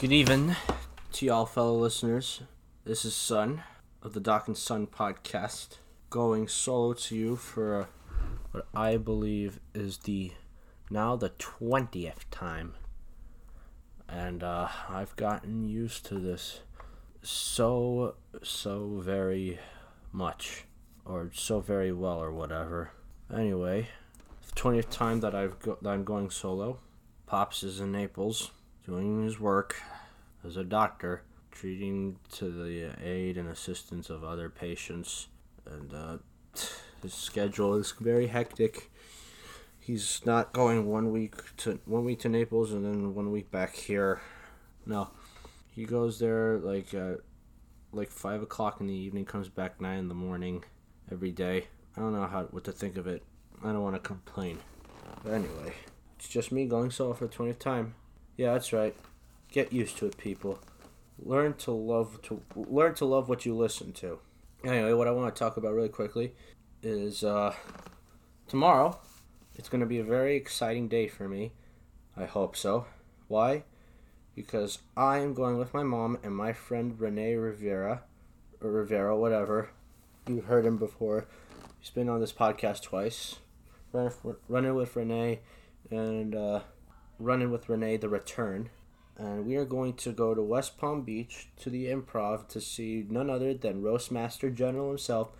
Good evening to y'all, fellow listeners. This is Son of the Doc and Son podcast, going solo to you for what I believe is the now the twentieth time, and uh, I've gotten used to this so so very much, or so very well, or whatever. Anyway, twentieth time that I've go- that I'm going solo. Pops is in Naples doing his work as a doctor, treating to the aid and assistance of other patients, and uh, his schedule is very hectic. He's not going one week to one week to Naples and then one week back here. No, he goes there like uh, like five o'clock in the evening, comes back nine in the morning every day. I don't know how what to think of it. I don't want to complain. But anyway, it's just me going solo for the twentieth time. Yeah, that's right. Get used to it, people. Learn to love to learn to love what you listen to. Anyway, what I want to talk about really quickly is uh, tomorrow. It's going to be a very exciting day for me. I hope so. Why? Because I am going with my mom and my friend Rene Rivera, or Rivera, whatever. You've heard him before. He's been on this podcast twice. Running, with Rene and uh, running with Renee, the return and we are going to go to West Palm Beach to the Improv to see none other than Roastmaster General himself,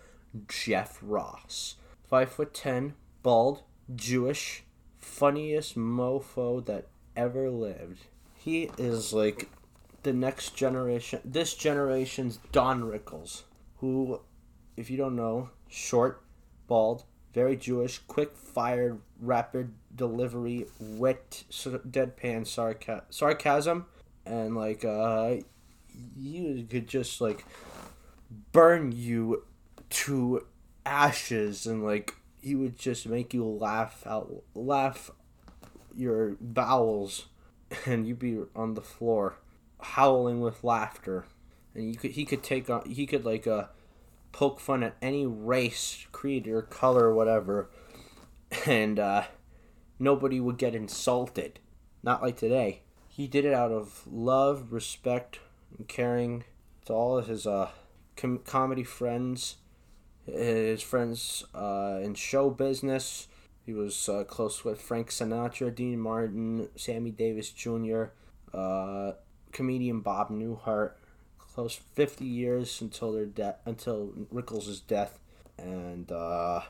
Jeff Ross. Five foot ten, bald, Jewish, funniest mofo that ever lived. He is like the next generation, this generation's Don Rickles, who, if you don't know, short, bald, very Jewish, quick fired, rapid delivery, wet, deadpan sarca- sarcasm, and like uh, you could just like burn you to ashes, and like he would just make you laugh out, laugh your bowels, and you'd be on the floor howling with laughter, and you could he could take on he could like uh poke fun at any race, creed, or color, whatever, and uh, nobody would get insulted. Not like today. He did it out of love, respect, and caring to all of his uh, com- comedy friends, his friends uh, in show business. He was uh, close with Frank Sinatra, Dean Martin, Sammy Davis Jr., uh, comedian Bob Newhart, close 50 years until their death until Rickles' death. And uh,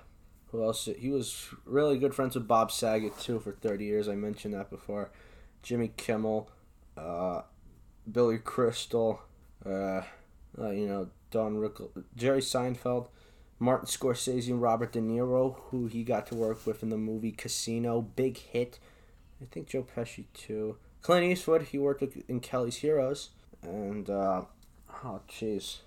who else? He was really good friends with Bob Saget too for 30 years. I mentioned that before. Jimmy Kimmel uh, Billy Crystal uh, uh you know Don Rickles Jerry Seinfeld Martin Scorsese and Robert De Niro who he got to work with in the movie Casino. Big hit. I think Joe Pesci too. Clint Eastwood he worked with in Kelly's Heroes. And uh, Oh, jeez.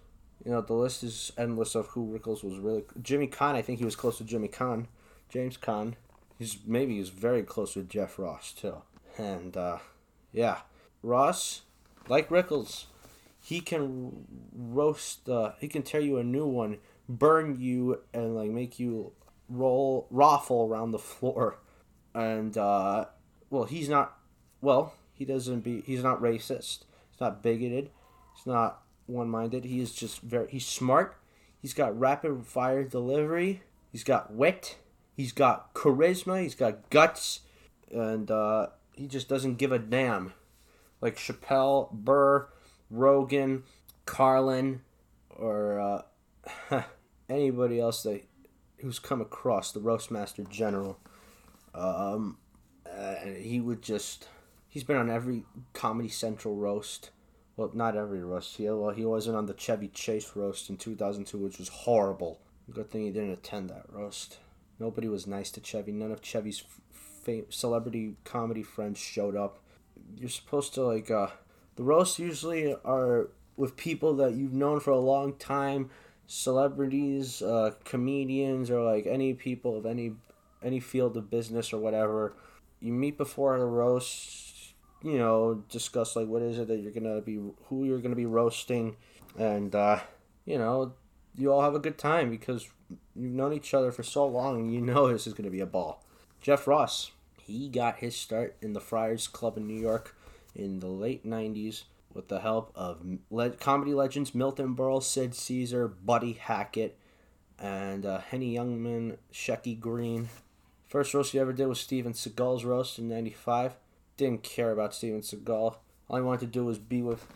You know, the list is endless of who Rickles was really. Jimmy Caan, I think he was close to Jimmy Caan. James Caan. He's maybe he's very close with Jeff Ross too. And uh, yeah, Ross, like Rickles, he can roast. Uh, he can tear you a new one, burn you, and like make you roll raffle around the floor. And uh, well, he's not. Well, he doesn't be. He's not racist. He's not bigoted. He's not one minded. He is just very he's smart. He's got rapid fire delivery. He's got wit. He's got charisma. He's got guts, and uh, he just doesn't give a damn. Like Chappelle, Burr, Rogan, Carlin, or uh, anybody else that who's come across the Roastmaster General. Um, uh, he would just he's been on every Comedy Central roast well, not every roast. He, well, he wasn't on the Chevy Chase roast in 2002, which was horrible. Good thing he didn't attend that roast. Nobody was nice to Chevy. None of Chevy's fam- celebrity comedy friends showed up. You're supposed to, like, uh, the roasts usually are with people that you've known for a long time, celebrities, uh, comedians, or like any people of any any field of business or whatever. You meet before the roast you know, discuss like what is it that you're gonna be, who you're gonna be roasting, and uh, you know, you all have a good time because you've known each other for so long, you know this is gonna be a ball. Jeff Ross, he got his start in the Friars Club in New York in the late 90s with the help of le- comedy legends Milton Berle, Sid Caesar, Buddy Hackett, and uh, Henny Youngman, Shecky Greene. First roast he ever did was Steven Seagal's roast in 95. Didn't care about Steven Seagal. All I wanted to do was be with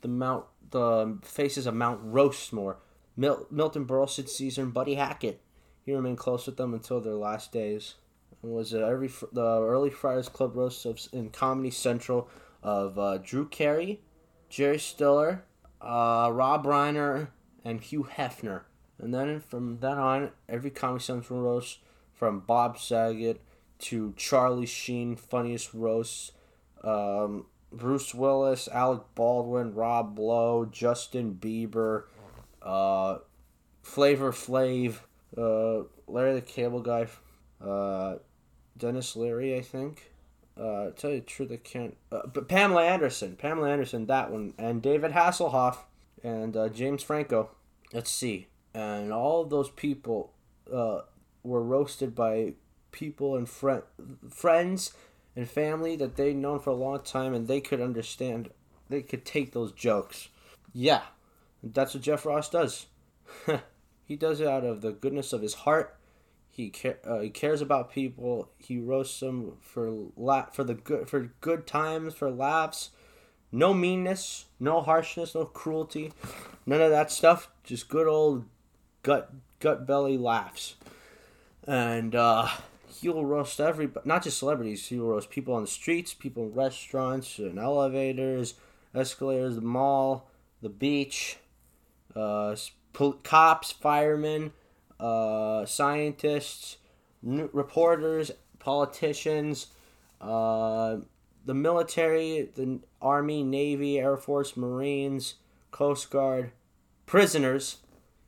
the Mount, the faces of Mount Roastmore. Mil- Milton Berle, Sid Caesar, and Buddy Hackett. He remained close with them until their last days. And was uh, every the early Friars Club roasts of, in Comedy Central of uh, Drew Carey, Jerry Stiller, uh, Rob Reiner, and Hugh Hefner. And then from then on, every Comedy Central roast from Bob Saget to Charlie Sheen, funniest roasts, um, Bruce Willis, Alec Baldwin, Rob Lowe, Justin Bieber, uh, Flavor Flav, uh, Larry the Cable Guy, uh, Denis Leary, I think. Uh, tell you the truth, I can't. Uh, but Pamela Anderson, Pamela Anderson, that one, and David Hasselhoff, and uh, James Franco. Let's see, and all of those people uh, were roasted by people and friend friends and family that they'd known for a long time, and they could understand. They could take those jokes. Yeah, that's what Jeff Ross does. he does it out of the goodness of his heart. He care, uh, he cares about people. He roasts them for la- for the good for good times for laughs. No meanness, no harshness, no cruelty, none of that stuff. Just good old gut gut belly laughs. And uh, he'll roast every not just celebrities. He'll roast people on the streets, people in restaurants, and elevators, escalators, the mall, the beach, uh, pol- cops, firemen, uh, scientists, n- reporters, politicians, uh, the military, the Army, Navy, Air Force, Marines, Coast Guard, prisoners.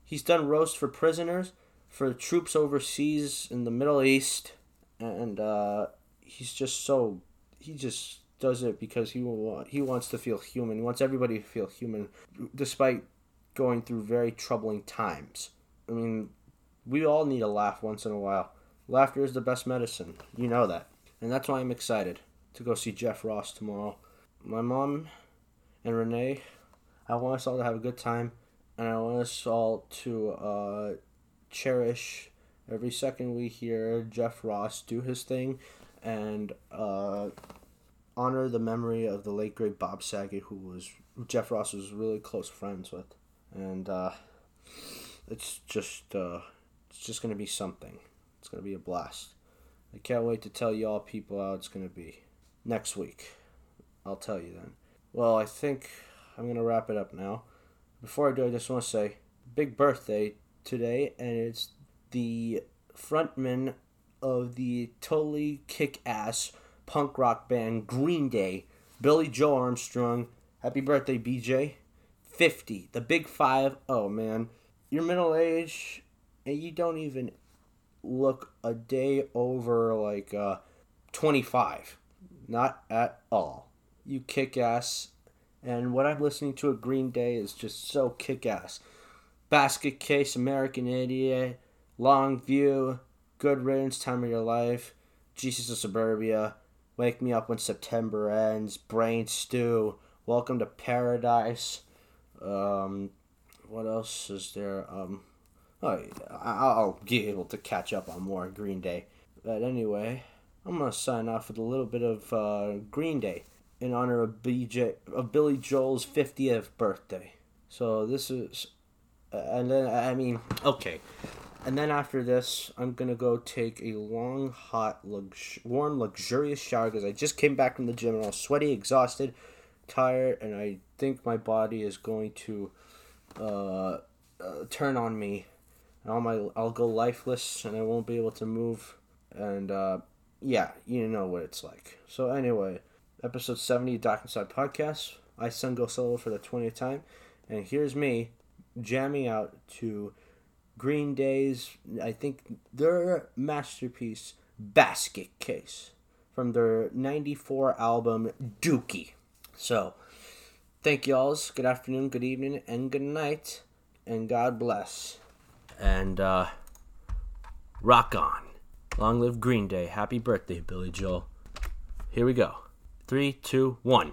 He's done roast for prisoners, for troops overseas in the Middle East, and uh, he's just so he just does it because he will he wants to feel human. He wants everybody to feel human, despite going through very troubling times. I mean, we all need a laugh once in a while. Laughter is the best medicine. You know that. And that's why I'm excited to go see Jeff Ross tomorrow. My mom and Renee, I want us all to have a good time. And I want us all to uh, cherish every second we hear Jeff Ross do his thing and uh, honor the memory of the late great Bob Saget, who was Jeff Ross was really close friends with. And uh, it's just uh, it's just gonna be something. It's gonna be a blast. I can't wait to tell y'all people how it's gonna be next week. I'll tell you then. Well, I think I'm gonna wrap it up now. Before I do, I just want to say big birthday today, and it's the frontman of the totally kick-ass punk rock band Green Day, Billie Joe Armstrong. Happy birthday, BJ. 50, the big five. Oh man, you're middle age and you don't even look a day over like uh, 25. Not at all. You kick ass. And what I'm listening to at Green Day is just so kick ass. Basket Case, American Idiot, Longview, Good Riddance, Time of Your Life, Jesus of Suburbia, Wake Me Up When September Ends, Brain Stew, Welcome to Paradise. Um, what else is there? Um, oh, I'll be able to catch up on more Green Day. But anyway, I'm gonna sign off with a little bit of uh, Green Day in honor of BJ of Billy Joel's 50th birthday. So this is, and then I mean, okay, and then after this, I'm gonna go take a long, hot, lux- warm, luxurious shower because I just came back from the gym and I was sweaty, exhausted, tired, and I think my body is going to uh, uh, turn on me. And all my I'll go lifeless and I won't be able to move. And uh, yeah, you know what it's like. So anyway, episode seventy Doc Inside Podcast. I son go solo for the twentieth time, and here's me jamming out to Green Day's I think their masterpiece Basket Case from their '94 album Dookie. So, thank y'alls. Good afternoon, good evening, and good night, and God bless. And uh, rock on. Long live Green Day. Happy birthday, Billy Joel. Here we go. Three, two, one.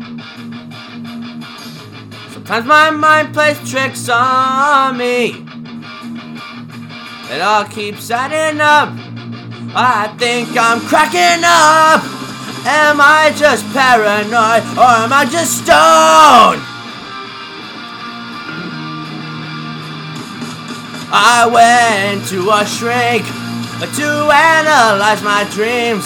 Sometimes my mind plays tricks on me. It all keeps adding up. I think I'm cracking up. Am I just paranoid or am I just stoned? I went to a shrink to analyze my dreams.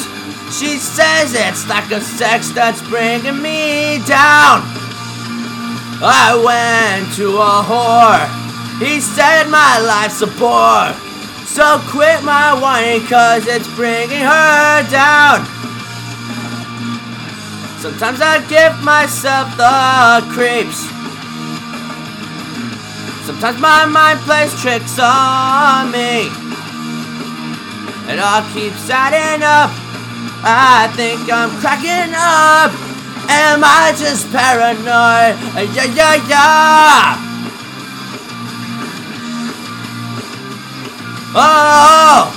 She says it's lack of sex that's bringing me down. I went to a whore. He said my life's a bore. So quit my whining cause it's bringing her down. Sometimes I give myself the creeps. Sometimes my mind plays tricks on me. It all keeps adding up. I think I'm cracking up. Am I just paranoid? Yeah, yeah, yeah. Oh!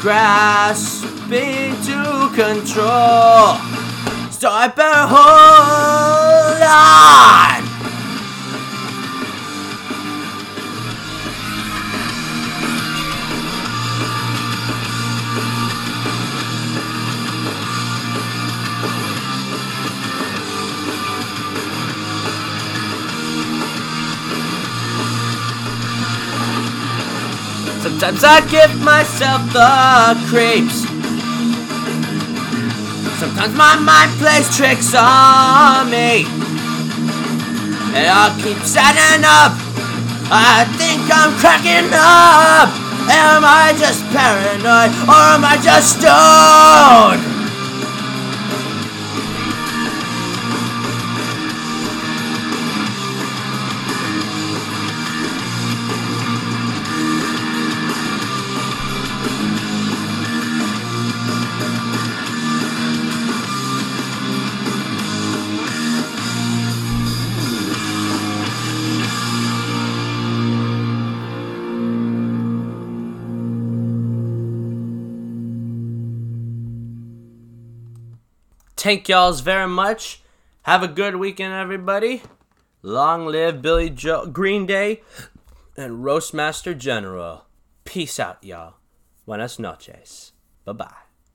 Grasping to control. So I better hold Sometimes I give myself the creeps. Sometimes my mind plays tricks on me. It all keep setting up. I think I'm cracking up. Am I just paranoid or am I just stoned? Thank y'alls very much. Have a good weekend, everybody. Long live Billie Joe Green Day and Roastmaster General. Peace out, y'all. Buenas noches. Bye bye.